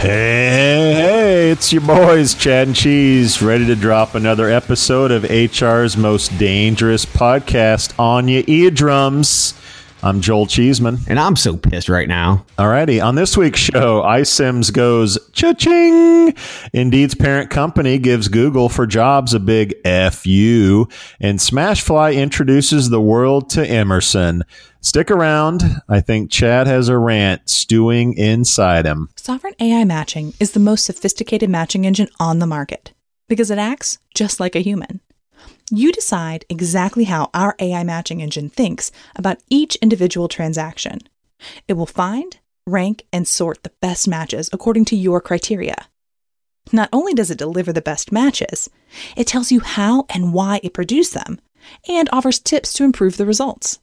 Hey, hey, it's your boys, Chad and Cheese, ready to drop another episode of HR's most dangerous podcast on your eardrums. I'm Joel Cheeseman. And I'm so pissed right now. Alrighty, on this week's show, iCIMS goes cha-ching. Indeed's parent company gives Google for Jobs a big FU, and Smashfly introduces the world to Emerson. Stick around. I think Chad has a rant stewing inside him. Sovren AI matching is the most sophisticated matching engine on the market because it acts just like a human. You decide exactly how our AI matching engine thinks about each individual transaction. It will find, rank, and sort the best matches according to your criteria. Not only does it deliver the best matches, it tells you how and why it produced them and offers tips to improve the results.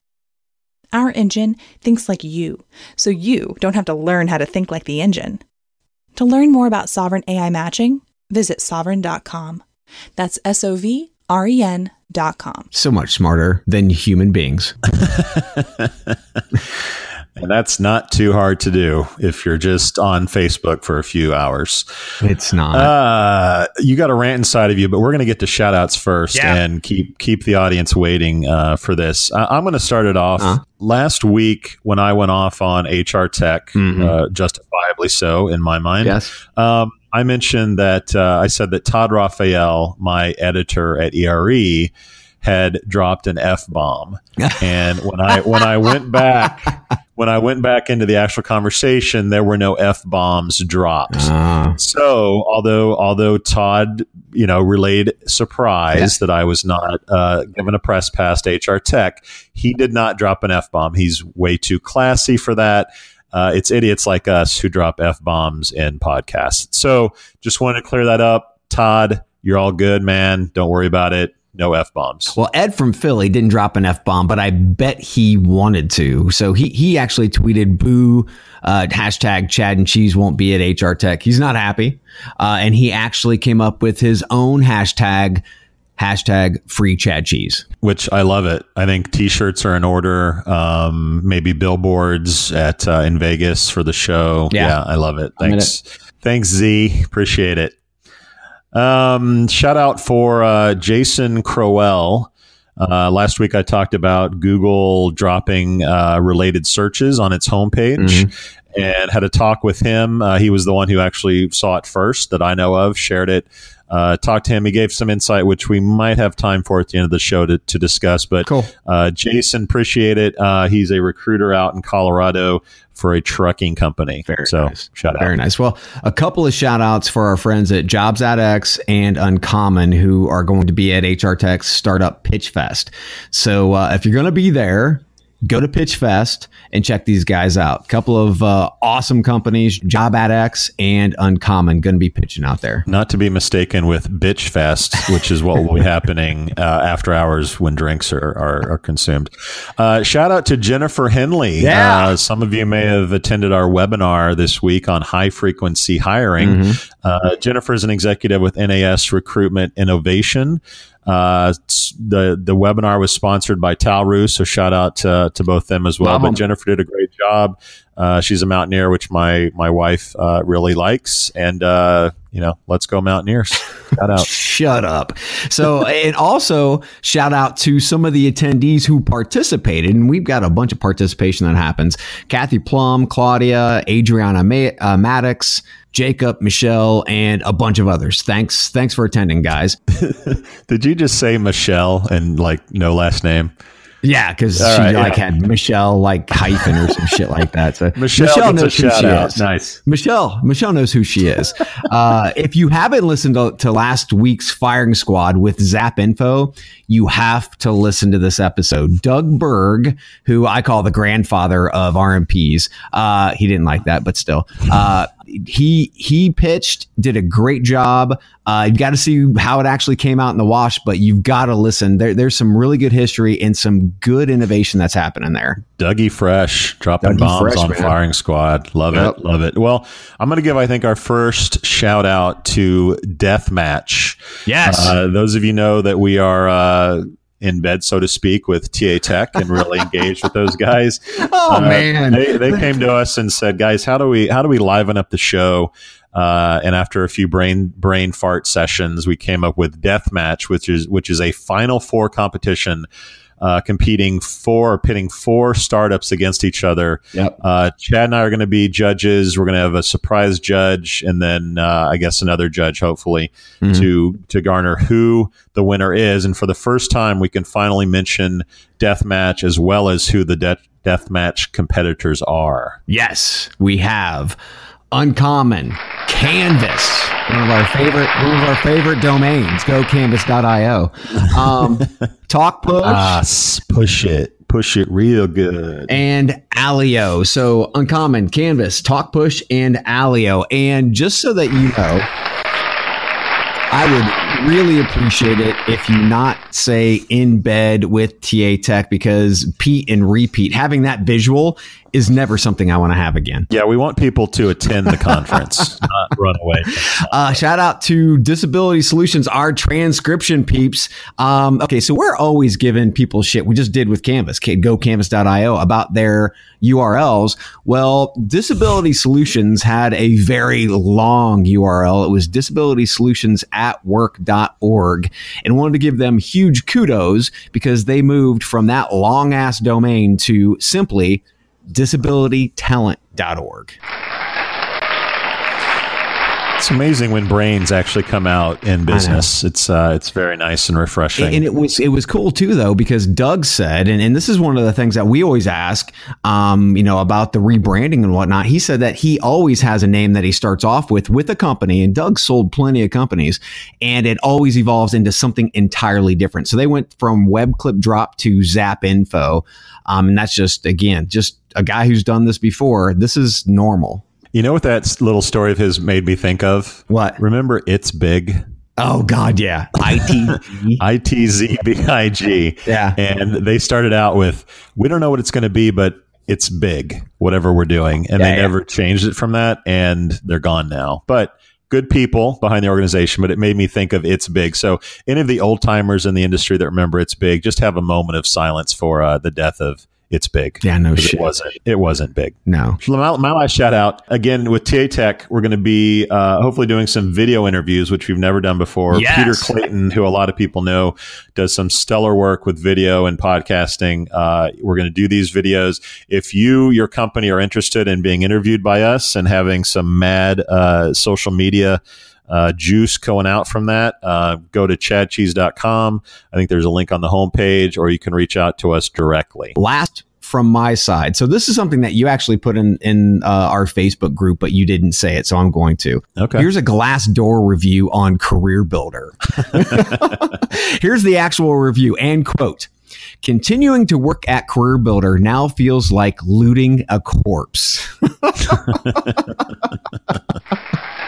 Our engine thinks like you, so you don't have to learn how to think like the engine. To learn more about Sovren AI matching, visit sovren.com. That's S O V R E N.com. So much smarter than human beings. And that's not too hard to do if you're just on Facebook for a few hours. It's not. Uh, you got a rant inside of you, but we're going to get to shout outs first Yeah. and keep keep the audience waiting uh, for this. I- I'm going to start it off. Uh. Last week, when I went off on HR Tech, Mhm. uh, justifiably so in my mind, yes. um, I mentioned that uh, I said that Todd Raphael, my editor at ERE, had dropped an f bomb, and when I when I went back when I went back into the actual conversation, there were no f bombs dropped. Ah. So, although although Todd, you know, relayed surprise that I was not uh, given a press pass to HR Tech, he did not drop an f bomb. He's way too classy for that. Uh, it's idiots like us who drop f bombs in podcasts. So, just wanted to clear that up. Todd, you're all good, man. Don't worry about it. No f bombs. Well, Ed from Philly didn't drop an F bomb, but I bet he wanted to. So he, he actually tweeted, boo, uh, hashtag Chad and Cheese won't be at HR Tech. He's not happy. Uh, and he actually came up with his own hashtag, hashtag free Chad Cheese. which I love it. I think T-shirts are in order. Um, maybe billboards at uh, in Vegas for the show. Yeah. Yeah, I love it. Thanks, thanks Z. Appreciate it. Um, shout out for uh, Jason Crowell. Uh, last week I talked about Google dropping uh, related searches on its homepage. And had a talk with him. Uh, he was the one who actually saw it first that I know of, shared it, uh, talked to him. He gave some insight, which we might have time for at the end of the show to, to discuss. But Cool. uh, Jason, appreciate it. Uh, he's a recruiter out in Colorado for a trucking company. Very so nice. shout out. Very nice. Well, a couple of shout outs for our friends at Jobs at X and Uncommon who are going to be at HR Tech's Startup Pitch Fest. So uh, if you're going to be there, go to Pitch Fest and check these guys out. A couple of uh, awesome companies, Job Ad X and Uncommon, going to be pitching out there. Not to be mistaken with Bitch Fest, which is what will be happening uh, after hours when drinks are, are, are consumed. Uh, shout out to Jennifer Henley. Yeah. Uh, some of you may have attended our webinar this week on high frequency hiring. Mm-hmm. Uh, Jennifer is an executive with NAS Recruitment Innovation. Uh, the the webinar was sponsored by Talroo, so shout out to, to both them as well. But. Jennifer did a great job. Uh, she's a mountaineer, which my my wife uh, really likes, and uh, you know, let's go Mountaineers! Shout out. Shut up. So, and also shout out to some of the attendees who participated. And we've got a bunch of participation that happens. Kathy Plum, Claudia, Adriana Ma- uh, Maddox, Jacob, Michelle, and a bunch of others. Thanks. Thanks for attending, guys. Did you just say Michelle and like no last name? Yeah, because she right, like yeah. had Michelle like hyphen or some shit like that. So Michelle, a knows who she out. is. Nice. Michelle, Michelle knows who she is. Uh, if you haven't listened to, to last week's firing squad with Zap Info, you have to listen to this episode. Doug Berg, who I call the grandfather of RMPs, uh, he didn't like that, but still, uh, he he pitched, did a great job. Uh, you got to see how it actually came out in the wash, but you've got to listen. There, there's some really good history and some good innovation that's happening there. Dougie Fresh dropping Dougie bombs Fresh, on man. Firing Squad. Love yep. it. Love it. Well, I'm going to give, I think, our first shout out to Deathmatch. Yes. Uh, those of you know that we are. Uh, in bed, so to speak, with TA Tech and really engaged with those guys. Oh uh, man, they, they came to us and said, "Guys, how do we how do we liven up the show?" Uh, and after a few brain brain fart sessions, we came up with Deathmatch, which is which is a Final Four competition uh, competing for pitting four startups against each other. Yep. Uh, Chad and I are going to be judges. We're going to have a surprise judge, and then uh, I guess another judge, hopefully, mm-hmm. to to garner who the winner is. And for the first time, we can finally mention deathmatch as well as who the de- deathmatch competitors are. Yes, we have uncommon canvas one of our favorite one of our favorite domains. Go canvas.io um, Talkpush. Ah, push it. Push it real good. And AllyO. So uncommon. Canvas Talkpush and AllyO. And just so that you know I would really appreciate it if you not say in bed with TA Tech because Pete and repeat having that visual is never something I want to have again. Yeah, we want people to attend the conference, not run away. Uh, shout out to Disability Solutions, our transcription peeps. Um, okay, so we're always giving people shit. We just did with Canvas, gocanvas.io, about their URLs. Well, Disability Solutions had a very long URL. It was disability solutions at work.org and wanted to give them huge kudos because they moved from that long ass domain to simply disabilitytalent.org. It's amazing when brains actually come out in business. It's uh, it's very nice and refreshing. And it was it was cool too though because Doug said, and, and this is one of the things that we always ask, um, you know, about the rebranding and whatnot. He said that he always has a name that he starts off with with a company, and Doug sold plenty of companies, and it always evolves into something entirely different. So they went from Web Clip Drop to Zap Info, um, and that's just again just a guy who's done this before. This is normal. You know what that little story of his made me think of? What? Remember It's Big? Oh God, yeah. I T I T Z B I G. Yeah. And they started out with, we don't know what it's going to be, but it's big, whatever we're doing. And yeah, they yeah. never changed it from that. And they're gone now. But good people behind the organization, but it made me think of It's Big. So, any of the old timers in the industry that remember It's Big, just have a moment of silence for uh, the death of it's big. Yeah, no shit. It wasn't. It wasn't big. No. My, my last shout out again with TA Tech. We're going to be uh, hopefully doing some video interviews, which we've never done before. Yes. Peter Clayton, who a lot of people know, does some stellar work with video and podcasting. Uh, we're going to do these videos. If you, your company, are interested in being interviewed by us and having some mad uh, social media uh, juice going out from that, uh, go to chadcheese.com. I think there's a link on the homepage, or you can reach out to us directly. Last from my side. So this is something that you actually put in in uh, our Facebook group, but you didn't say it, so I'm going to. Okay. Here's a Glassdoor review on Career Builder. Here's the actual review and quote. Continuing to work at Career Builder now feels like looting a corpse.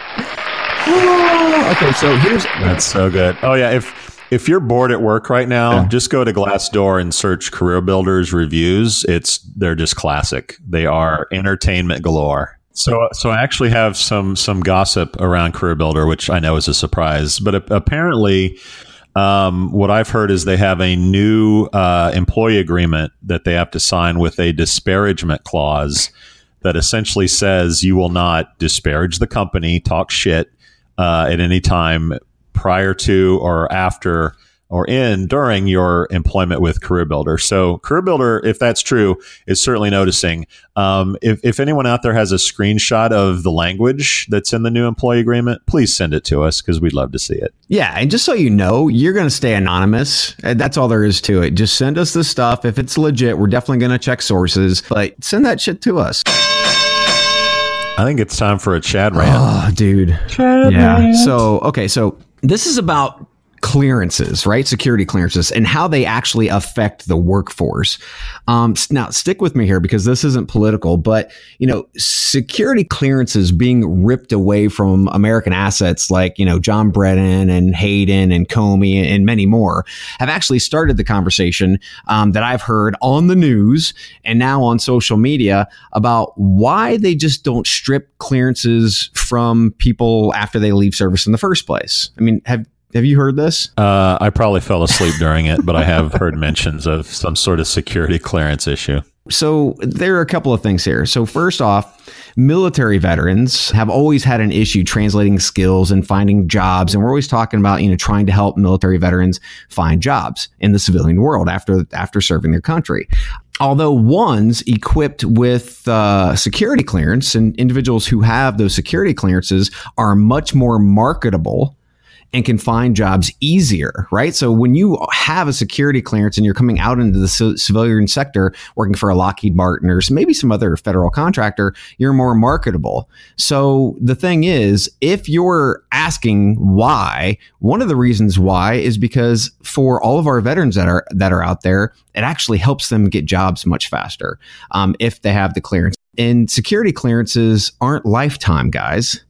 okay, so here's that's so good. Oh yeah, if if you're bored at work right now, yeah. just go to Glassdoor and search Career Builders reviews. It's they're just classic. They are entertainment galore. So, so I actually have some some gossip around Career Builder, which I know is a surprise, but apparently, um, what I've heard is they have a new uh, employee agreement that they have to sign with a disparagement clause that essentially says you will not disparage the company, talk shit, uh, at any time prior to or after or in during your employment with Career Builder. So, Career Builder, if that's true, is certainly noticing. Um, if, if anyone out there has a screenshot of the language that's in the new employee agreement, please send it to us because we'd love to see it. Yeah. And just so you know, you're going to stay anonymous. That's all there is to it. Just send us the stuff. If it's legit, we're definitely going to check sources, but send that shit to us. I think it's time for a Chad rant. Oh, dude. Chad yeah. Rant. So, okay. So, this is about clearances, right? Security clearances and how they actually affect the workforce. Um, now, stick with me here because this isn't political, but you know, security clearances being ripped away from American assets like you know John Brennan and Hayden and Comey and many more have actually started the conversation um, that I've heard on the news and now on social media about why they just don't strip clearances from people after they leave service in the first place. I mean, have have you heard this? Uh, I probably fell asleep during it, but I have heard mentions of some sort of security clearance issue. So there are a couple of things here. So first off, military veterans have always had an issue translating skills and finding jobs, and we're always talking about you know trying to help military veterans find jobs in the civilian world after after serving their country. Although ones equipped with uh, security clearance and individuals who have those security clearances are much more marketable and can find jobs easier, right? So when you have a security clearance and you're coming out into the civilian sector working for a Lockheed Martin or maybe some other federal contractor, you're more marketable. So the thing is, if you're asking why, one of the reasons why is because for all of our veterans that are that are out there, it actually helps them get jobs much faster um, if they have the clearance. And security clearances aren't lifetime, guys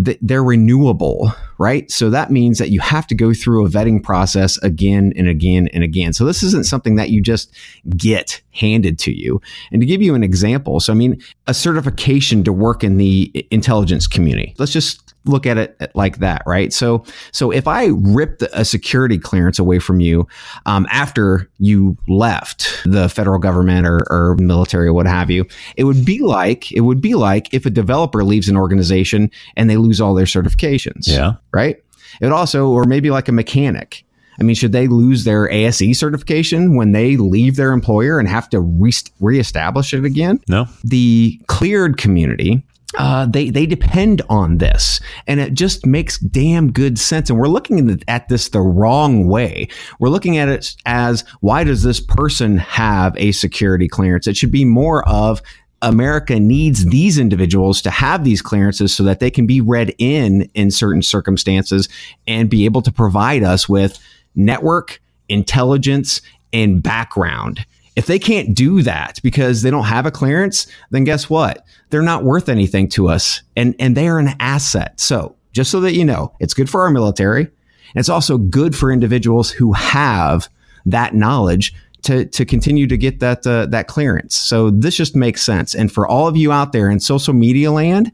they're renewable, right? So that means that you have to go through a vetting process again and again and again. So this isn't something that you just get handed to you. And to give you an example, so I mean, a certification to work in the intelligence community. Let's just look at it like that, right? So, so if I ripped a security clearance away from you um, after you left the federal government or, or military or what have you, it would be like it would be like if a developer leaves an organization and they lose all their certifications. Yeah. Right. It also, or maybe like a mechanic. I mean, should they lose their ASE certification when they leave their employer and have to re- reestablish it again? No. The cleared community uh, they they depend on this, and it just makes damn good sense. And we're looking at this the wrong way. We're looking at it as why does this person have a security clearance? It should be more of America needs these individuals to have these clearances so that they can be read in in certain circumstances and be able to provide us with network intelligence and background. If they can't do that because they don't have a clearance, then guess what? They're not worth anything to us and, and they are an asset. So just so that you know, it's good for our military. And it's also good for individuals who have that knowledge to, to continue to get that, uh, that clearance. So this just makes sense. And for all of you out there in social media land,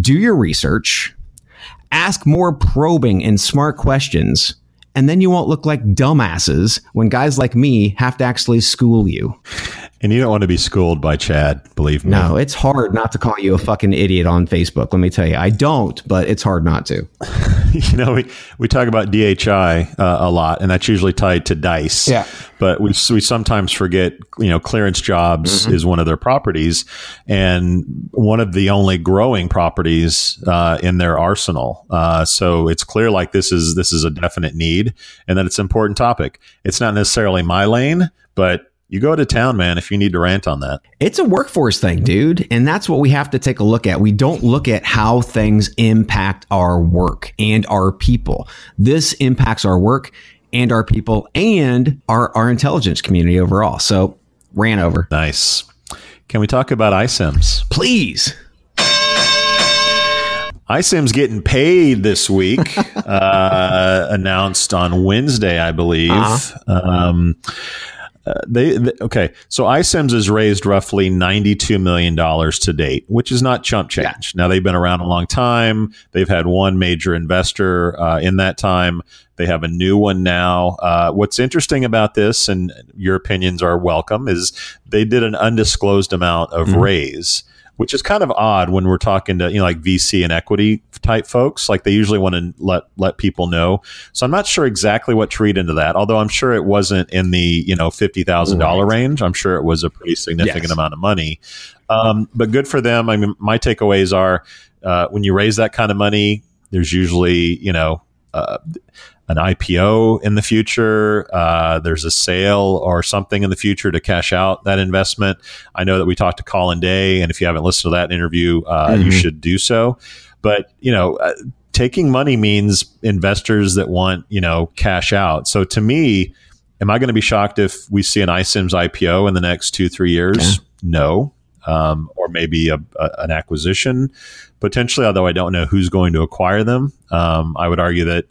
do your research, ask more probing and smart questions and then you won't look like dumbasses when guys like me have to actually school you. And you don't want to be schooled by Chad, believe me. No, it's hard not to call you a fucking idiot on Facebook. Let me tell you, I don't, but it's hard not to. you know, we, we talk about DHI uh, a lot, and that's usually tied to Dice. Yeah. But we, we sometimes forget, you know, clearance jobs mm-hmm. is one of their properties and one of the only growing properties uh, in their arsenal. Uh, so it's clear like this is this is a definite need and that it's an important topic. It's not necessarily my lane, but you go to town, man, if you need to rant on that. It's a workforce thing, dude. And that's what we have to take a look at. We don't look at how things impact our work and our people. This impacts our work and our people and our, our intelligence community overall. So, ran over. Nice. Can we talk about iCIMS? Please. iCIMS's getting paid this week, uh, announced on Wednesday, I believe. Uh-huh. Um, uh, they, they, okay. So iCIMS has raised roughly ninety-two million dollars to date, which is not chump change. Yeah. Now they've been around a long time. They've had one major investor uh, in that time. They have a new one now. Uh, what's interesting about this, and your opinions are welcome, is they did an undisclosed amount of mm-hmm. raise which is kind of odd when we're talking to you know like VC and equity type folks. Like they usually want to let let people know. So I'm not sure exactly what to read into that. Although I'm sure it wasn't in the you know fifty thousand right. dollar range. I'm sure it was a pretty significant yes. amount of money. Um, but good for them. I mean, my takeaways are uh, when you raise that kind of money, there's usually you know. Uh, an IPO in the future. Uh, there's a sale or something in the future to cash out that investment. I know that we talked to Colin Day, and if you haven't listened to that interview, uh, mm-hmm. you should do so. But you know, uh, taking money means investors that want you know cash out. So to me, am I going to be shocked if we see an iCIMS IPO in the next two three years? Yeah. No, um, or maybe a, a, an acquisition potentially. Although I don't know who's going to acquire them. Um, I would argue that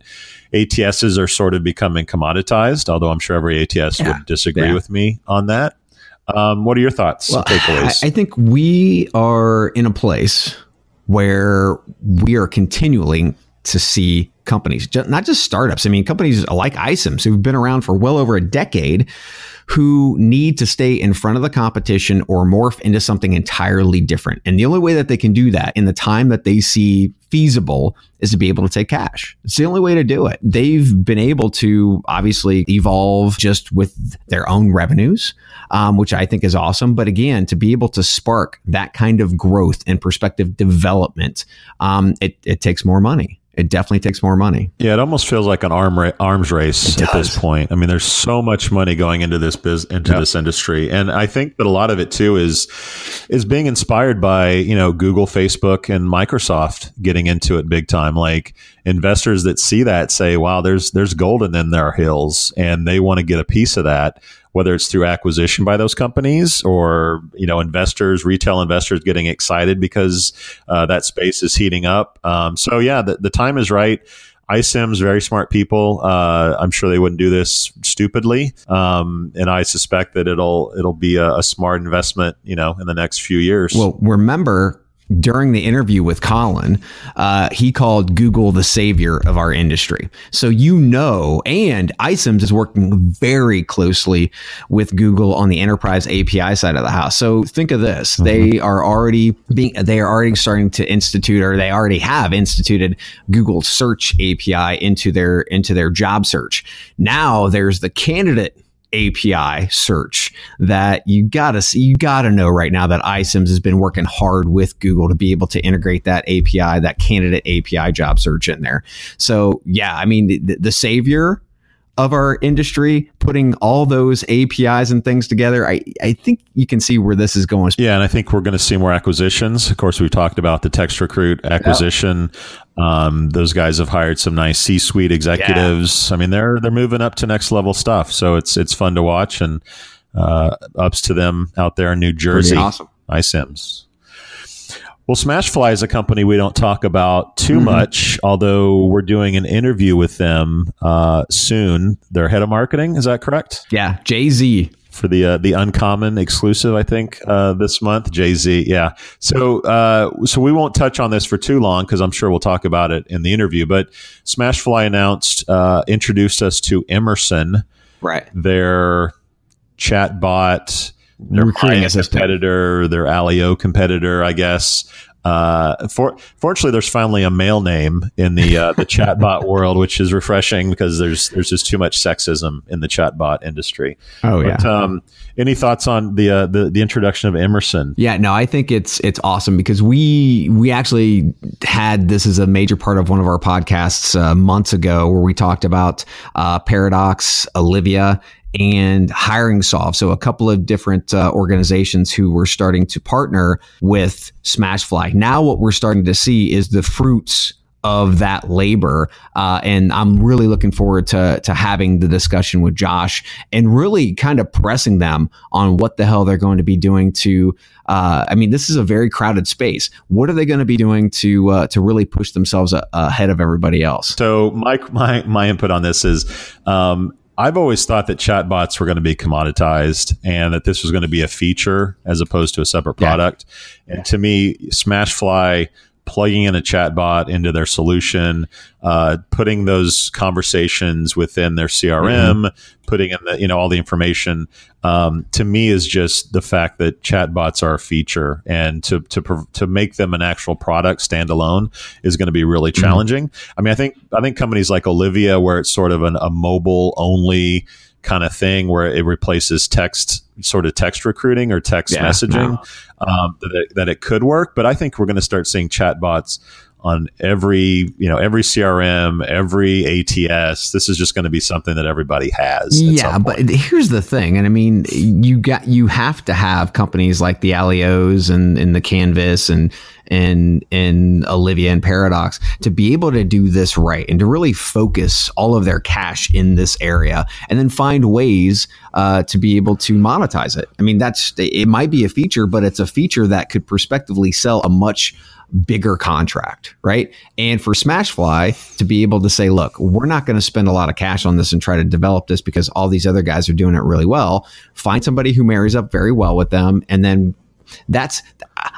ATSs are sort of becoming commoditized. Although I'm sure every ATS yeah. would disagree yeah. with me on that. Um, what are your thoughts? Well, I, I think we are in a place where we are continually to see companies, not just startups. I mean, companies like iCIMS who've been around for well over a decade who need to stay in front of the competition or morph into something entirely different. And the only way that they can do that in the time that they see feasible is to be able to take cash. It's the only way to do it. They've been able to obviously evolve just with their own revenues, um, which I think is awesome. But again, to be able to spark that kind of growth and perspective development, um, it, it takes more money it definitely takes more money. Yeah, it almost feels like an arm ra- arms race at this point. I mean, there's so much money going into this biz- into yep. this industry, and I think that a lot of it too is is being inspired by you know Google, Facebook, and Microsoft getting into it big time. Like investors that see that say, "Wow, there's there's gold in their hills," and they want to get a piece of that whether it's through acquisition by those companies or you know investors, retail investors getting excited because uh, that space is heating up. Um, so yeah, the, the time is right. iCIMS, very smart people. Uh, I'm sure they wouldn't do this stupidly, um, and I suspect that it'll it'll be a, a, smart investment, you know, in the next few years. Well, remember during the interview with Colin, uh, he called Google the savior of our industry. So you know, and iCIMS is working very closely with Google on the enterprise API side of the house. So think of this: mm-hmm. they are already being, they are already starting to institute, or they already have instituted Google Search API into their into their job search. Now there's the candidate API search that you gotta you gotta know right now that iCIMS has been working hard with Google to be able to integrate that API, that candidate API job search in there. So yeah, I mean the, the savior of our industry, putting all those APIs and things together, I, I think you can see where this is going. Yeah, and I think we're going to see more acquisitions. Of course, we've talked about the TextRecruit acquisition. Yep. Um, those guys have hired some nice C-suite executives. Yeah. I mean, they're they're moving up to next level stuff. So it's it's fun to watch, and uh, ups to them out there in New Jersey. Pretty awesome. iCIMS. Well, Smashfly is a company we don't talk about too mm-hmm. much, although we're doing an interview with them uh, soon. Their head of marketing, is that correct? Yeah, Jay Z for the uh, the uncommon exclusive, I think uh, this month. Jay Z, yeah. So uh, so we won't touch on this for too long because I'm sure we'll talk about it in the interview. But Smashfly announced uh, introduced us to Emerson, right? Their chatbot their recruiting competitor, their AllyO competitor, I guess. Uh, for, fortunately, there's finally a male name in the uh, the chatbot world, which is refreshing because there's there's just too much sexism in the chatbot industry. Oh but, yeah. Um, any thoughts on the, uh, the the introduction of Emerson? Yeah, no, I think it's it's awesome because we we actually had this as a major part of one of our podcasts uh, months ago where we talked about uh, Paradox, Olivia, and HiringSolved So a couple of different uh, organizations who were starting to partner with Smashfly. Now what we're starting to see is the fruits of that labor. Uh, and I'm really looking forward to, to having the discussion with Josh and really kind of pressing them on what the hell they're going to be doing to. Uh, I mean, this is a very crowded space. What are they going to be doing to uh, to really push themselves a- ahead of everybody else? So, my my my input on this is um, I've always thought that chatbots were going to be commoditized and that this was going to be a feature as opposed to a separate product. Yeah. And to me, Smashfly plugging in a chatbot into their solution, uh, putting those conversations within their CRM, mm-hmm. putting in the you know all the information. Um, to me, is just the fact that chatbots are a feature, and to to to make them an actual product standalone is going to be really mm-hmm. challenging. Mm-hmm. I mean, I think I think companies like Olivia, where it's sort of an, a mobile only kind of thing where it replaces text sort of text recruiting or text yeah, messaging no. um, that, it, that it could work but i think we're going to start seeing chatbots on every you know every CRM, every ATS. This is just going to be something that everybody has. Yeah, but here's the thing, and I mean, you got you have to have companies like the AllyOs and, and the Canvas and and and Olivia and Paradox to be able to do this right and to really focus all of their cash in this area, and then find ways uh, to be able to monetize it. I mean, that's it might be a feature, but it's a feature that could prospectively sell a much bigger contract, right? And for Smashfly to be able to say, look, we're not going to spend a lot of cash on this and try to develop this because all these other guys are doing it really well. Find somebody who marries up very well with them and then that's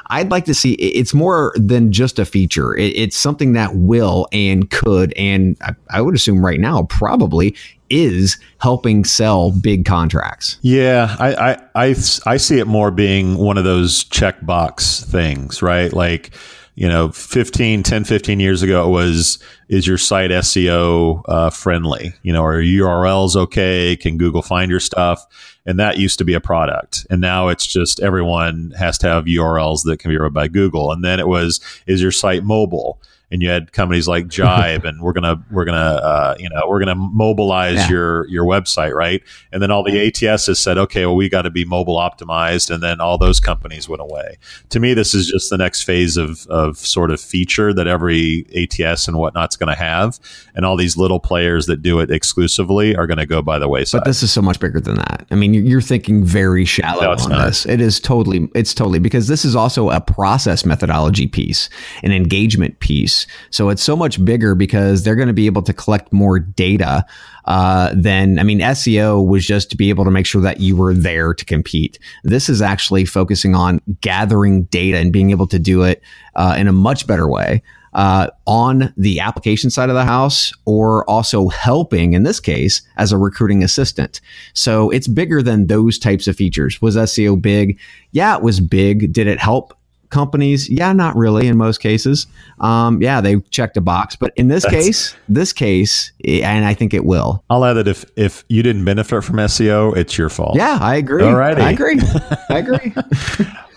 I'd like to see it's more than just a feature. it's something that will and could and I, would assume right now probably is helping sell big contracts. Yeah, I, I I I see it more being one of those checkbox things, right? Like you know 15 10 15 years ago it was is your site seo uh, friendly? You know are urls okay? Can google find your stuff? And that used to be a product. And now it's just everyone has to have urls that can be read by google. And then it was is your site mobile and you had companies like Jibe, and we're gonna we're gonna uh, you know we're gonna mobilize yeah. your your website, right? And then all the ATSs said, okay, well we got to be mobile optimized, and then all those companies went away. To me, this is just the next phase of of sort of feature that every ATS and whatnot's going to have, and all these little players that do it exclusively are going to go by the wayside. But this is so much bigger than that. I mean, you're thinking very shallow no, on not. this. It is totally it's totally because this is also a process methodology piece, an engagement piece so it's so much bigger because they're going to be able to collect more data uh, than, I mean, SEO was just to be able to make sure that you were there to compete. This is actually focusing on gathering data and being able to do it uh, in a much better way. Uh, on the application side of the house, or also helping in this case as a recruiting assistant. So it's bigger than those types of features. Was SEO big? Yeah, it was big. Did it help companies, yeah, not really in most cases. Um, yeah, they checked a box, but in this That's, case, this case, and I think it will. I'll add that if if you didn't benefit from SEO, it's your fault. Yeah, I agree. All right, I agree. I agree.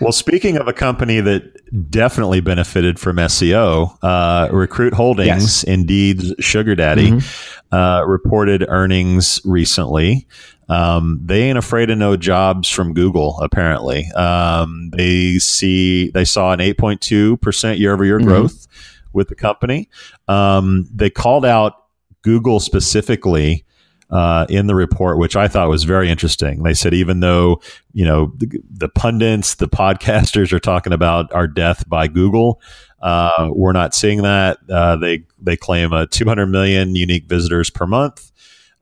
well, speaking of a company that definitely benefited from SEO, uh, Recruit Holdings, yes. Indeed's sugar daddy, mm-hmm. uh, reported earnings recently. Um, they ain't afraid to know jobs from Google. Apparently, um, they see they saw an 8.2 percent year over year growth with the company. Um, they called out Google specifically. Uh, in the report, which I thought was very interesting. They said even though you know the, the pundits, the podcasters are talking about our death by Google, uh, we're not seeing that. Uh, they they claim a 200 million unique visitors per month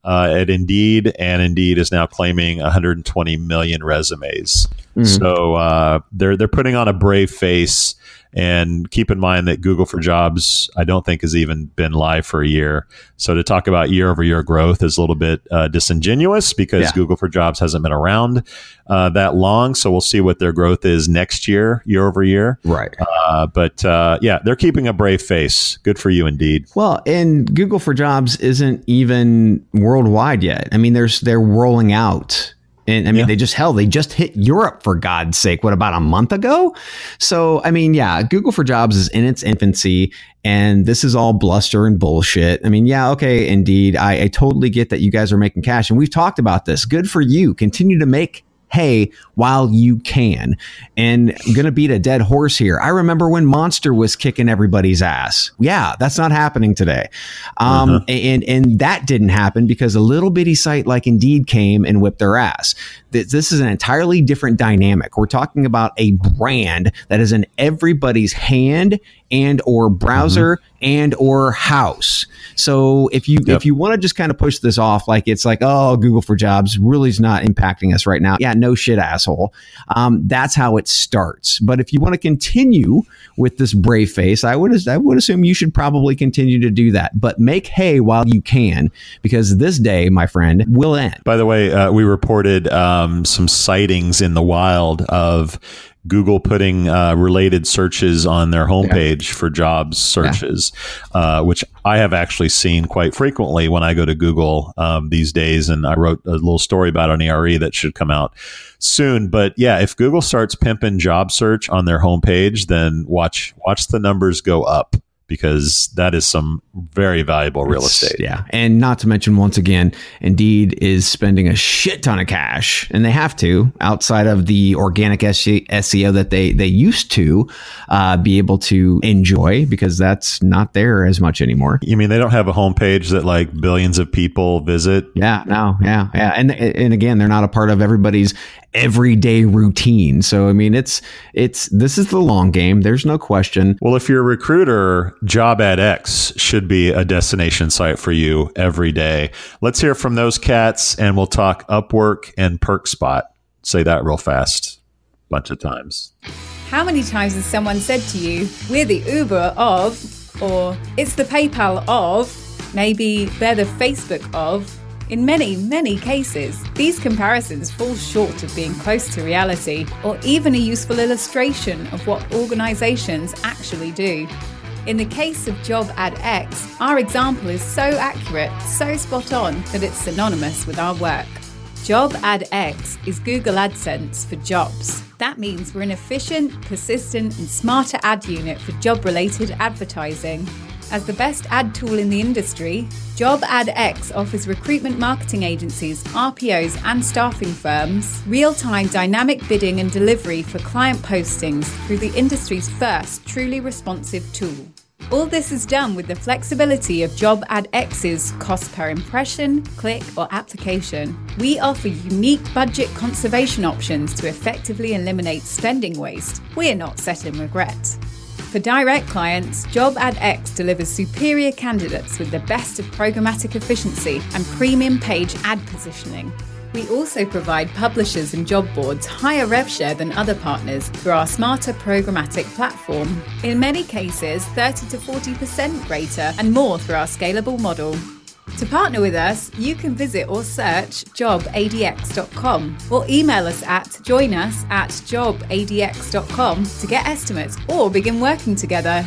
uh, at Indeed, and Indeed is now claiming 120 million resumes. Mm-hmm. So uh, they're they're putting on a brave face and keep in mind that Google for Jobs, I don't think has even been live for a year. So to talk about year over year growth is a little bit uh, disingenuous because yeah. Google for Jobs hasn't been around uh, that long. So we'll see what their growth is next year, year over year. Right. Uh, but uh, yeah, they're keeping a brave face. Good for you, indeed. Well, and Google for Jobs isn't even worldwide yet. I mean, there's they're rolling out and I mean, yeah. they just hell, they just hit Europe for God's sake. What about a month ago? So, I mean, yeah, Google for Jobs is in its infancy, and this is all bluster and bullshit. I mean, yeah, okay, indeed, I, I totally get that you guys are making cash, and we've talked about this. Good for you. Continue to make hay while you can. And I'm going to beat a dead horse here. I remember when Monster was kicking everybody's ass. Yeah, that's not happening today. Um, uh-huh. and, and that didn't happen because a little bitty site like Indeed came and whipped their ass. This is an entirely different dynamic. We're talking about a brand that is in everybody's hand and or browser mm-hmm. And or house. So if you yep. if you want to just kind of push this off like it's like oh Google for Jobs really is not impacting us right now. Yeah, no shit, asshole. Um, that's how it starts. But if you want to continue with this brave face, I would I would assume you should probably continue to do that. But make hay while you can because this day, my friend, will end. By the way, uh, we reported um, some sightings in the wild of Google putting uh, related searches on their homepage yeah. for jobs searches, yeah. uh, which I have actually seen quite frequently when I go to Google um, these days. And I wrote a little story about an ERE that should come out soon. But yeah, if Google starts pimping job search on their homepage, then watch watch the numbers go up because that is some very valuable real It's- estate. Yeah. And not to mention, once again, Indeed is spending a shit ton of cash, and they have to outside of the organic SEO that they, they used to uh, be able to enjoy because that's not there as much anymore. You mean they don't have a homepage that like billions of people visit? Yeah, no, yeah, yeah, and and again, they're not a part of everybody's everyday routine. So I mean, it's it's this is the long game. There's no question. Well, if you're a recruiter, Job Ad X should be a destination site for you every day. Let's hear from those cats and we'll talk Upwork and PerkSpot. Say that real fast. Bunch of times. How many times has someone said to you, we're the Uber of, or it's the PayPal of, maybe they're the Facebook of? In many, many cases, these comparisons fall short of being close to reality or even a useful illustration of what organizations actually do. In the case of Job Ad X, our example is so accurate, so spot on, that it's synonymous with our work. Job Ad X is Google AdSense for jobs. That means we're an efficient, persistent, and smarter ad unit for job related advertising. As the best ad tool in the industry, Job Ad X offers recruitment marketing agencies, RPOs, and staffing firms real time dynamic bidding and delivery for client postings through the industry's first truly responsive tool. All this is done with the flexibility of Job Ad X's cost per impression, click, or application. We offer unique budget conservation options to effectively eliminate spending waste. We're not set in regret. For direct clients, Job Ad X delivers superior candidates with the best of programmatic efficiency and premium page ad positioning. We also provide publishers and job boards higher rev share than other partners through our smarter programmatic platform. In many cases, 30 to 40% greater and more through our scalable model. To partner with us, you can visit or search jobadx.com or email us at join us at jobadx.com to get estimates or begin working together.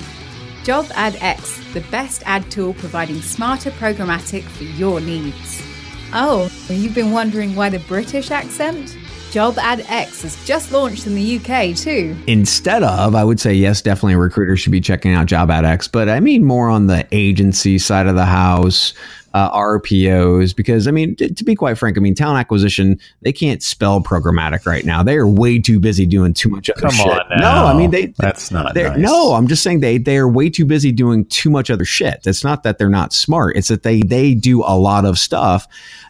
Job Ad X, the best ad tool providing smarter programmatic for your needs. Oh, you've been wondering why the British accent? Job Ad X has just launched in the UK too. Instead of, I would say yes, definitely a recruiter should be checking out Job Ad X, but I mean more on the agency side of the house. Uh, RPOs, because I mean, t- to be quite frank, I mean, talent acquisition, they can't spell programmatic right now. They are way too busy doing too much other Come shit. on No. I mean, they, That's not nice. No, I'm just saying they they are way too busy doing too much other shit. It's not that they're not smart. It's that they they do a lot of stuff,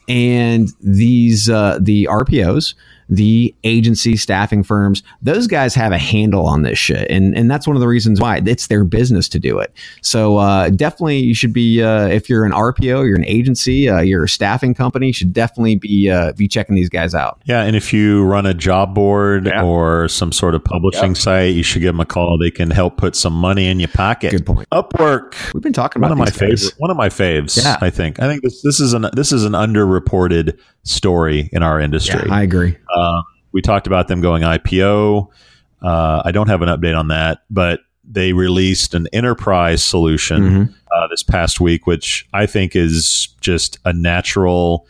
and these uh, the RPOs, the agency staffing firms, those guys have a handle on this shit, and and that's one of the reasons why it's their business to do it. So uh, definitely, you should be uh, if you're an RPO, you're an agency, uh, you're a staffing company, you should definitely be uh, be checking these guys out. Yeah, and if you run a job board Yeah. or some sort of publishing site, you should give them a call. They can help put some money in your pocket. Good point. Upwork, We've been talking about one about of my these guys. favorite, one of my faves. Yeah. I think. I think this this is an this is an underreported story in our industry. Yeah, I agree. Uh, we talked about them going IPO. Uh, I don't have an update on that, but they released an enterprise solution Mhm. uh, this past week, which I think is just a natural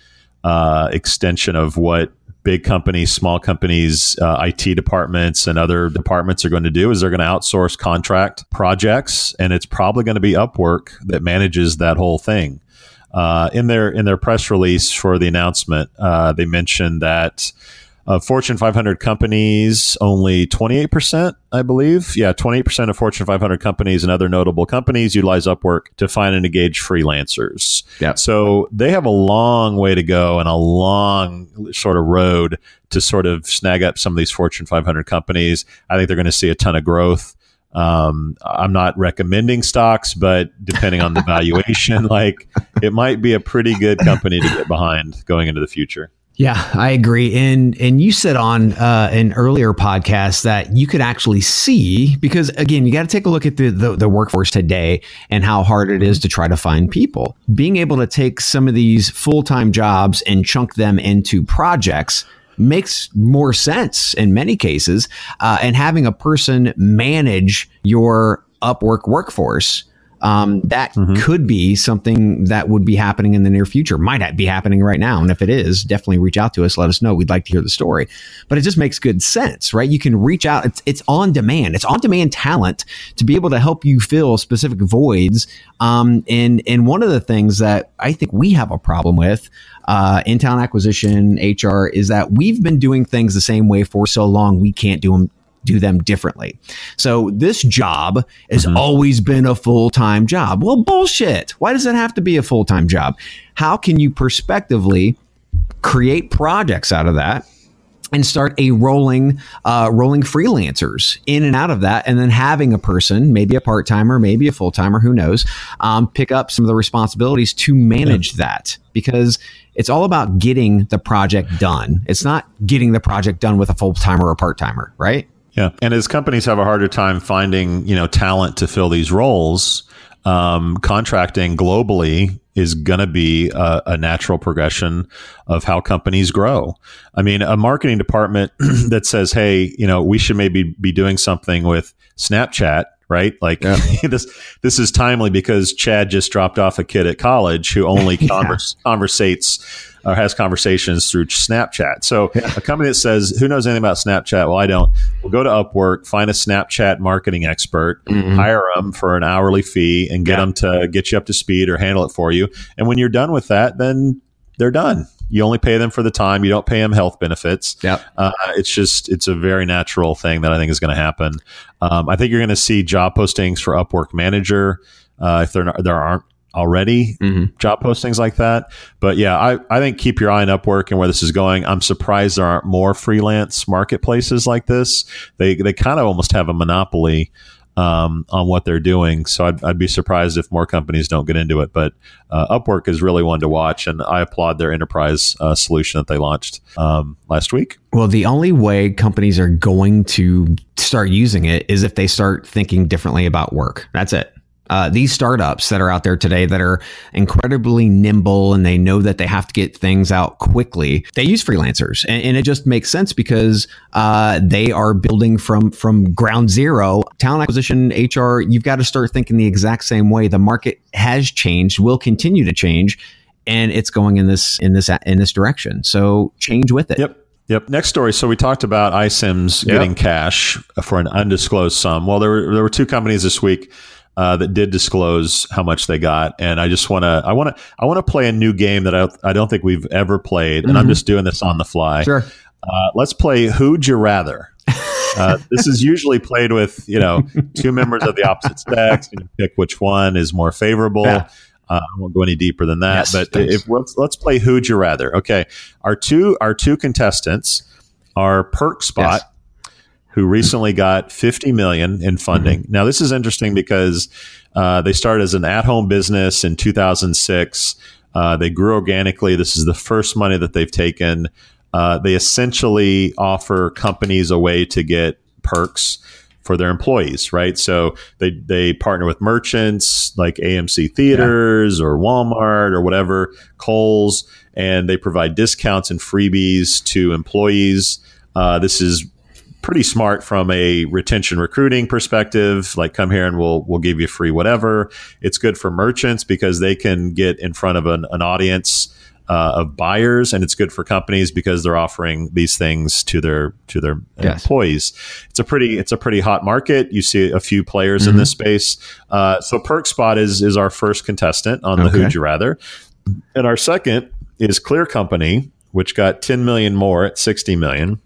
uh, extension of what big companies, small companies, uh, IT departments, and other departments are going to do. Is they're going to outsource contract projects, and it's probably going to be Upwork that manages that whole thing. Uh, in their in their press release for the announcement, uh, they mentioned that of Fortune 500 companies, only 28%, I believe. Yeah, 28% of Fortune 500 companies and other notable companies utilize Upwork to find and engage freelancers. Yep. So they have a long way to go and a long sort of road to sort of snag up some of these Fortune 500 companies. I think they're going to see a ton of growth. Um, I'm not recommending stocks, but depending on the valuation, like it might be a pretty good company to get behind going into the future. Yeah, I agree. And and you said on uh, an earlier podcast that you could actually see because again, you got to take a look at the, the the workforce today and how hard it is to try to find people. Being able to take some of these full time jobs and chunk them into projects makes more sense in many cases. Uh, and having a person manage your Upwork workforce um, that Mm-hmm. could be something that would be happening in the near future. Might be happening right now, and if it is, definitely reach out to us. Let us know. We'd like to hear the story. But it just makes good sense, right? You can reach out. It's it's on demand. It's on demand talent to be able to help you fill specific voids. Um, and and one of the things that I think we have a problem with uh, in talent acquisition HR is that we've been doing things the same way for so long we can't do them do them differently. So this job has always been a full-time job. Well, bullshit. Why does it have to be a full-time job? How can you prospectively create projects out of that and start a rolling uh, rolling freelancers in and out of that and then having a person maybe a part-timer maybe a full-timer who knows um, pick up some of the responsibilities to manage that because it's all about getting the project done it's not getting the project done with a full-timer or a part-timer right Yeah, and as companies have a harder time finding you know talent to fill these roles, um, contracting globally is going to be a, a natural progression of how companies grow. I mean, a marketing department that says, "Hey, you know, we should maybe be doing something with Snapchat." Right, like this. This is timely because Chad just dropped off a kid at college who only converse, conversates or has conversations through Snapchat. So a company that says, "Who knows anything about Snapchat?" Well, I don't. We'll go to Upwork, find a Snapchat marketing expert, mm-hmm. hire them for an hourly fee, and get them to get you up to speed or handle it for you. And when you're done with that, then they're done. You only pay them for the time. You don't pay them health benefits. Yep. Uh, it's just it's a very natural thing that I think is going to happen. Um, I think you're going to see job postings for Upwork Manager uh, if there there aren't already job postings like that. But yeah, I, I think keep your eye on Upwork and where this is going. I'm surprised there aren't more freelance marketplaces like this. They they kind of almost have a monopoly um, on what they're doing. So I'd, I'd be surprised if more companies don't get into it. But uh, Upwork is really one to watch, and I applaud their enterprise uh, solution that they launched um, last week. Well, the only way companies are going to start using it is if they start thinking differently about work. That's it. Uh, these startups that are out there today that are incredibly nimble and they know that they have to get things out quickly, they use freelancers, and, and it just makes sense because uh, they are building from from ground zero. Talent acquisition, HR, you've got to start thinking the exact same way. The market has changed, will continue to change, and it's going in this in this in this direction. So change with it. Yep. Yep. Next story. So we talked about iCIMS getting cash for an undisclosed sum. Well, there were there were two companies this week uh, that did disclose how much they got, and I just want to I want to I want to play a new game that I I don't think we've ever played, and I'm just doing this on the fly. Sure. Uh, let's play Who'd You Rather. Uh, this is usually played with you know two members of the opposite sex, and you pick which one is more favorable. Yeah. Uh, I won't go any deeper than that, Yes, but thanks. if let's let's play Who'd You Rather. Okay, our two our two contestants are PerkSpot, who recently got 50 million in funding. Now this is interesting because uh, they started as an at-home business in 2006. Uh, they grew organically. This is the first money that they've taken. Uh, they essentially offer companies a way to get perks for their employees, right? So they they partner with merchants like AMC Theaters or Walmart or whatever, Kohl's, and they provide discounts and freebies to employees. Uh, this is pretty smart from a retention recruiting perspective. Like, come here and we'll we'll give you free whatever. It's good for merchants because they can get in front of an, an audience uh, of buyers, and it's good for companies because they're offering these things to their to their Yes. employees. It's a pretty it's a pretty hot market. You see a few players in this space. Uh, so PerkSpot is is our first contestant on the Okay. Who'd You Rather, and our second is ClearCompany, which got 10 million more at 60 million.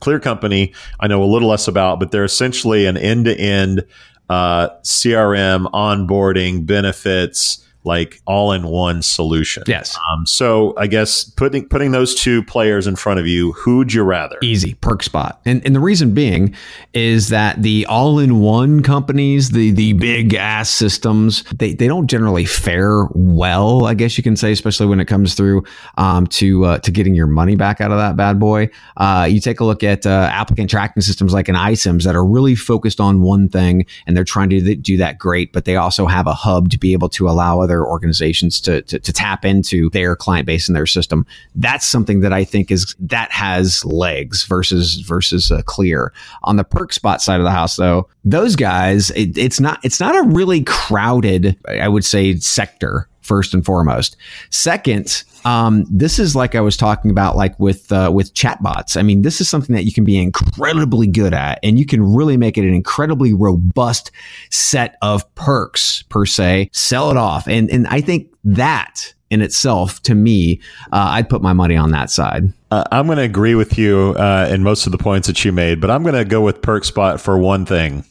ClearCompany, I know a little less about, but they're essentially an end to end uh, CRM, onboarding, benefits, like all in one solution. Yes. Um, so I guess putting putting those two players in front of you, who'd you rather? Easy, PerkSpot. And and the reason being is that the all-in-one companies, the the big ass systems, they, they don't generally fare well, I guess you can say, especially when it comes through um, to uh, to getting your money back out of that bad boy. Uh, you take a look at uh, applicant tracking systems like an iCIMS that are really focused on one thing and they're trying to do that great, but they also have a hub to be able to allow other other organizations to, to, to tap into their client base and their system. That's something that I think is that has legs versus versus uh, clear. On the PerkSpot side of the house, though, those guys, it, it's not it's not a really crowded, I would say, sector first and foremost. Second, um, this is like I was talking about, like with uh, with chatbots. I mean, this is something that you can be incredibly good at, and you can really make it an incredibly robust set of perks per se. Sell it off, and and I think that in itself, to me, uh, I'd put my money on that side. Uh, I'm going to agree with you uh, in most of the points that you made, but I'm going to go with PerkSpot for one thing.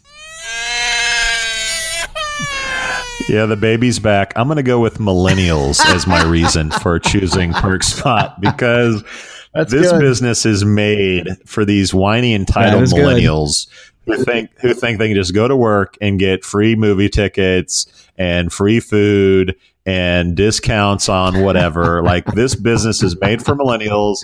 Yeah, the baby's back. I'm going to go with millennials as my reason for choosing PerkSpot because That's this good. business is made for these whiny entitled is good. millennials who think who think they can just go to work and get free movie tickets and free food and discounts on whatever. like this business is made for millennials,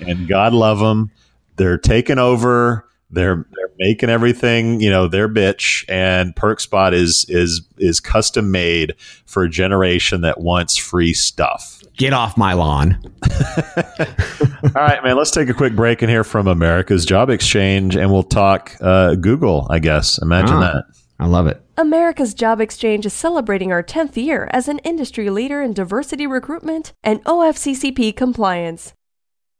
and God love them. They're taking over. They're they're making everything you know their bitch, and PerkSpot is is is custom made for a generation that wants free stuff. Get off my lawn. All right, man. Let's take a quick break and hear from America's Job Exchange, and we'll talk uh, Google. I guess. Imagine Ah. that. I love it. America's Job Exchange is celebrating our 10th year as an industry leader in diversity recruitment and OFCCP compliance.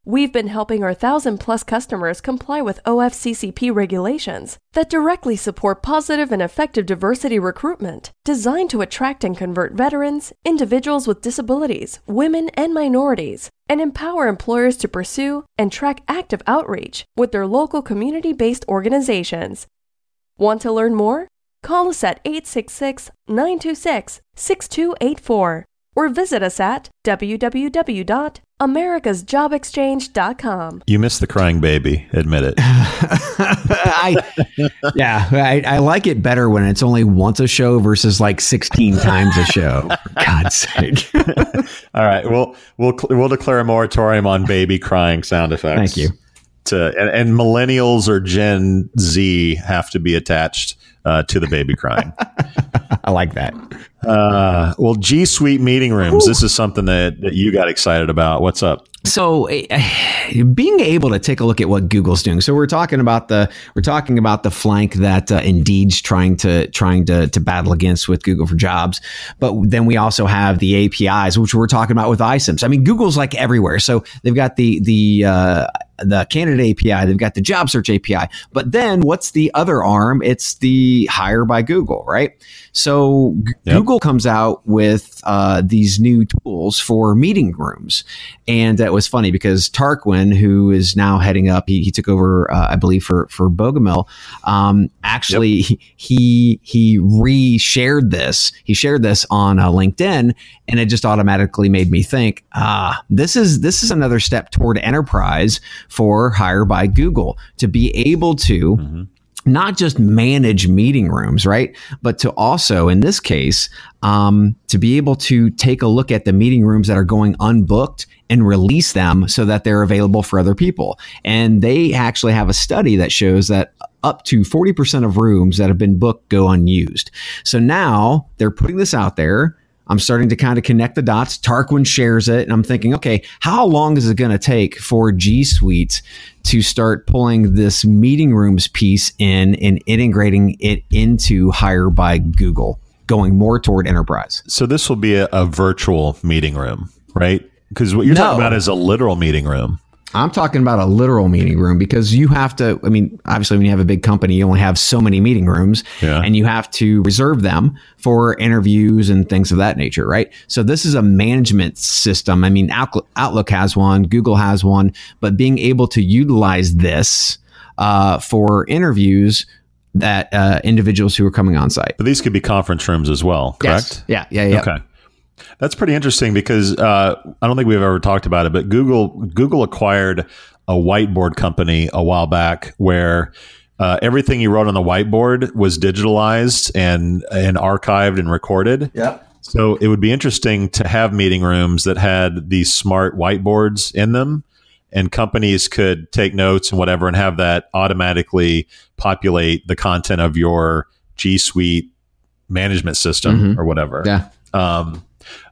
We've been helping our 1,000 plus customers comply with OFCCP regulations that directly support positive and effective diversity recruitment, designed to attract and convert veterans, individuals with disabilities, women, and minorities, and empower employers to pursue and track active outreach with their local community based organizations. Want to learn more? Call us at 866 926 6284 or visit us at www.americasjobexchange.com. You missed the crying baby. Admit it. I, yeah, I, I like it better when it's only once a show versus like 16 times a show. For God's sake. All right. We'll we'll we'll declare a moratorium on baby crying sound effects. Thank you. To and, and millennials or Gen Z have to be attached uh, to the baby crying. I like that. Uh, well, G Suite meeting rooms. This is something that, that you got excited about. What's up? So, eh, being able to take a look at what Google's doing. So, we're talking about the we're talking about the flank that uh, Indeed's trying to trying to to battle against with Google for Jobs, but then we also have the APIs, which we're talking about with iCIMS. I mean, Google's like everywhere. So they've got the the uh, the candidate API, they've got the job search API, but then what's the other arm? It's the hire by Google, right? So Yep. Google comes out with uh, these new tools for meeting rooms, and it was funny because Tarquin, who is now heading up, he, he took over, uh, I believe, for for Bogomil. Um, actually, he he re-shared this. He shared this on uh, LinkedIn, and it just automatically made me think, ah, this is this is another step toward enterprise for Hire by Google to be able to not just manage meeting rooms, right? But to also, in this case, um, to be able to take a look at the meeting rooms that are going unbooked and release them so that they're available for other people. And they actually have a study that shows that up to 40% of rooms that have been booked go unused. So now they're putting this out there. I'm starting to kind of connect the dots. Tarquin shares it, and I'm thinking, okay, how long is it going to take for G Suite to start pulling this meeting rooms piece in and integrating it into Hire by Google, going more toward enterprise? So this will be a, a virtual meeting room, right? Because what you're No. talking about is a literal meeting room. I'm talking about a literal meeting room because you have to. I mean, obviously, when you have a big company, you only have so many meeting rooms, Yeah. and you have to reserve them for interviews and things of that nature, right? So this is a management system. I mean, Outlook, has one, Google has one, but being able to utilize this uh, for interviews that uh, individuals who are coming on site. But these could be conference rooms as well, correct? Yes. Yeah. Yeah. Yeah. Okay. That's pretty interesting because uh, I don't think we've ever talked about it, but Google Google acquired a whiteboard company a while back where uh, everything you wrote on the whiteboard was digitalized and and archived and recorded. Yeah. So it would be interesting to have meeting rooms that had these smart whiteboards in them, and companies could take notes and whatever, and have that automatically populate the content of your G Suite management system Mhm. or whatever. Yeah. Um,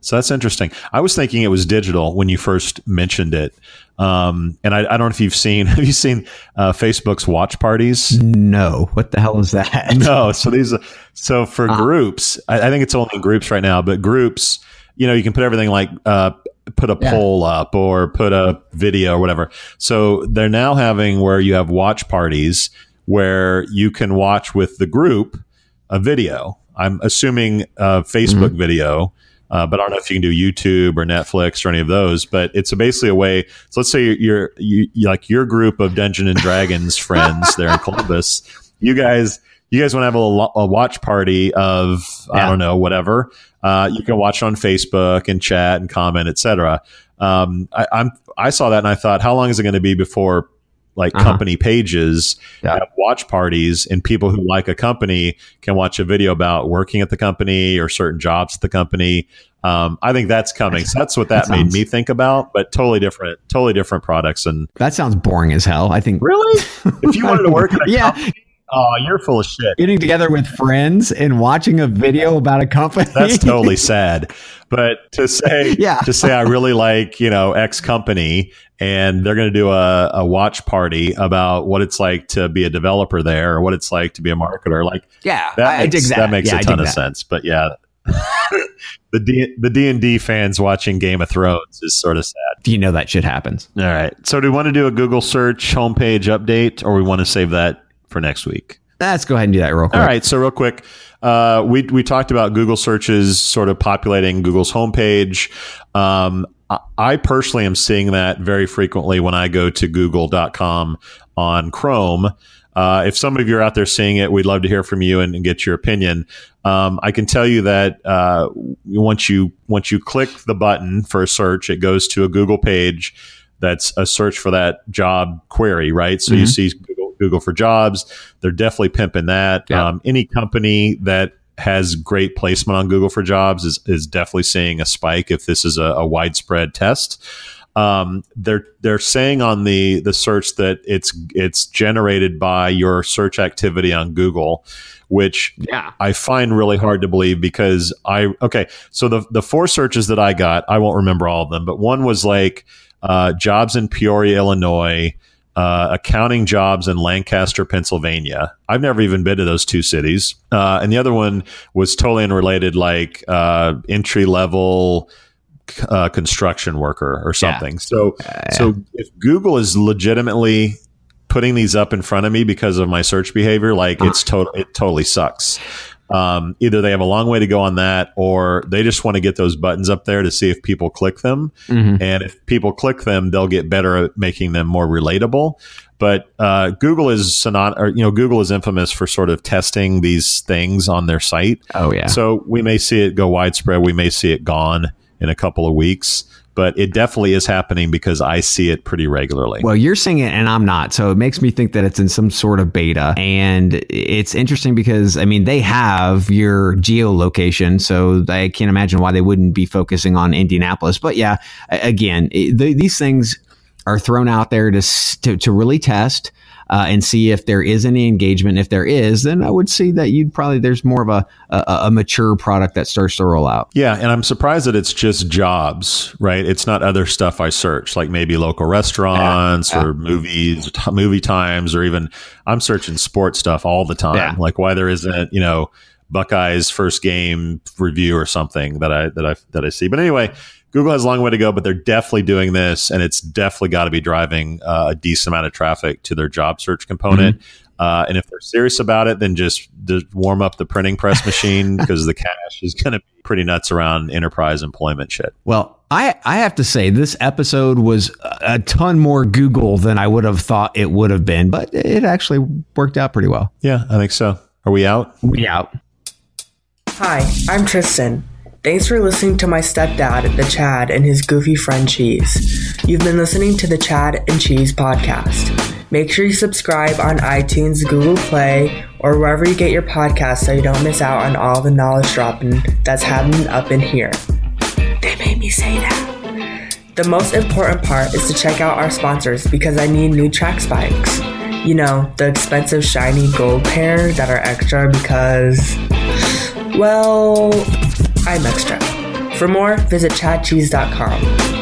So that's interesting. I was thinking it was digital when you first mentioned it. Um, and I, I, don't know if you've seen, have you seen uh, Facebook's watch parties? No. What the hell is that? No. So these, so for uh, groups, I, I, think it's only in groups right now, but groups, you know, you can put everything like, uh, put a yeah. poll up or put a video or whatever. So they're now having where you have watch parties where you can watch with the group a video. I'm assuming a Facebook mm-hmm. video uh, but I don't know if you can do YouTube or Netflix or any of those. But it's a basically a way. So let's say you're, you, you like your group of Dungeon and Dragons friends there in Columbus. You guys, you guys want to have a, a watch party of yeah. I don't know whatever. Uh, you can watch on Facebook and chat and comment, etc. Um, I, I'm I saw that and I thought, how long is it going to be before like uh-huh. company pages yeah. have watch parties and people who like a company can watch a video about working at the company or certain jobs at the company um, i think that's coming so that's what that, that made sounds, me think about but totally different totally different products and that sounds boring as hell i think really if you wanted to work at a yeah company, Oh, you're full of shit. Getting together with friends and watching a video about a company. That's totally sad. But to say, yeah. to say I really like, you know, X company and they're going to do a, a watch party about what it's like to be a developer there or what it's like to be a marketer. Like, yeah, that I, makes, that. that makes yeah, a ton of that. sense. But yeah, the D the D and D fans watching Game of Thrones is sort of sad. Do you know that shit happens? All right. So do we want to do a Google search homepage update, or we want to save that for next week? Let's go ahead and do that real quick. All right. So real quick, uh, we we talked about Google searches sort of populating Google's homepage. Um, I personally am seeing that very frequently when I go to google.com on Chrome. Uh, if some of you are out there seeing it, we'd love to hear from you and, and get your opinion. Um, I can tell you that uh, once you once you click the button for a search, it goes to a Google page that's a search for that job query, right? So mm-hmm. you see Google, Google, for jobs. They're definitely pimping that. Yeah. Um, any company that has great placement on Google for Jobs is, is definitely seeing a spike if this is a, a widespread test. Um, they're they're saying on the the search that it's it's generated by your search activity on Google, which yeah. I find really hard to believe because I okay so the the four searches that I got I won't remember all of them but one was like uh, jobs in Peoria Illinois uh, accounting jobs in Lancaster, Pennsylvania. I've never even been to those two cities. Uh, and the other one was totally unrelated, like uh, entry level uh, construction worker or something. Yeah. So, yeah. so if Google is legitimately putting these up in front of me because of my search behavior, like uh-huh. it's total, it totally sucks. Um, either they have a long way to go on that, or they just want to get those buttons up there to see if people click them. Mm-hmm. And if people click them, they'll get better at making them more relatable. But uh, Google is synony- or, you know Google is infamous for sort of testing these things on their site. Oh yeah. So we may see it go widespread. We may see it gone in a couple of weeks but it definitely is happening because I see it pretty regularly. Well, you're seeing it and I'm not. So it makes me think that it's in some sort of beta. And it's interesting because, I mean, they have your geolocation. So I can't imagine why they wouldn't be focusing on Indianapolis. But yeah, again, these things are thrown out there to, to, to really test uh, and see if there is any engagement. If there is, then I would see that you'd probably there's more of a, a, a mature product that starts to roll out. Yeah, and I'm surprised that it's just jobs, right? It's not other stuff I search like maybe local restaurants yeah, yeah. or movies, movie times, or even I'm searching sports stuff all the time. Yeah. Like why there isn't you know Buckeyes first game review or something that I that I that I see. But anyway, Google has a long way to go, but they're definitely doing this, and it's definitely got to be driving uh, a decent amount of traffic to their job search component. Mm-hmm. Uh, and if they're serious about it, then just, just warm up the printing press machine because the cash is going to be pretty nuts around enterprise employment shit. Well, I, I have to say, this episode was a ton more Google than I would have thought it would have been, but it actually worked out pretty well. Yeah, I think so. Are we out? We out. Hi, I'm Tristan. Thanks for listening to my stepdad, the Chad, and his goofy friend Cheese. You've been listening to the Chad and Cheese podcast. Make sure you subscribe on iTunes, Google Play, or wherever you get your podcasts so you don't miss out on all the knowledge dropping that's happening up in here. They made me say that. The most important part is to check out our sponsors because I need new track spikes. You know, the expensive shiny gold pair that are extra because, well, I'm extra. For more, visit chadcheese.com.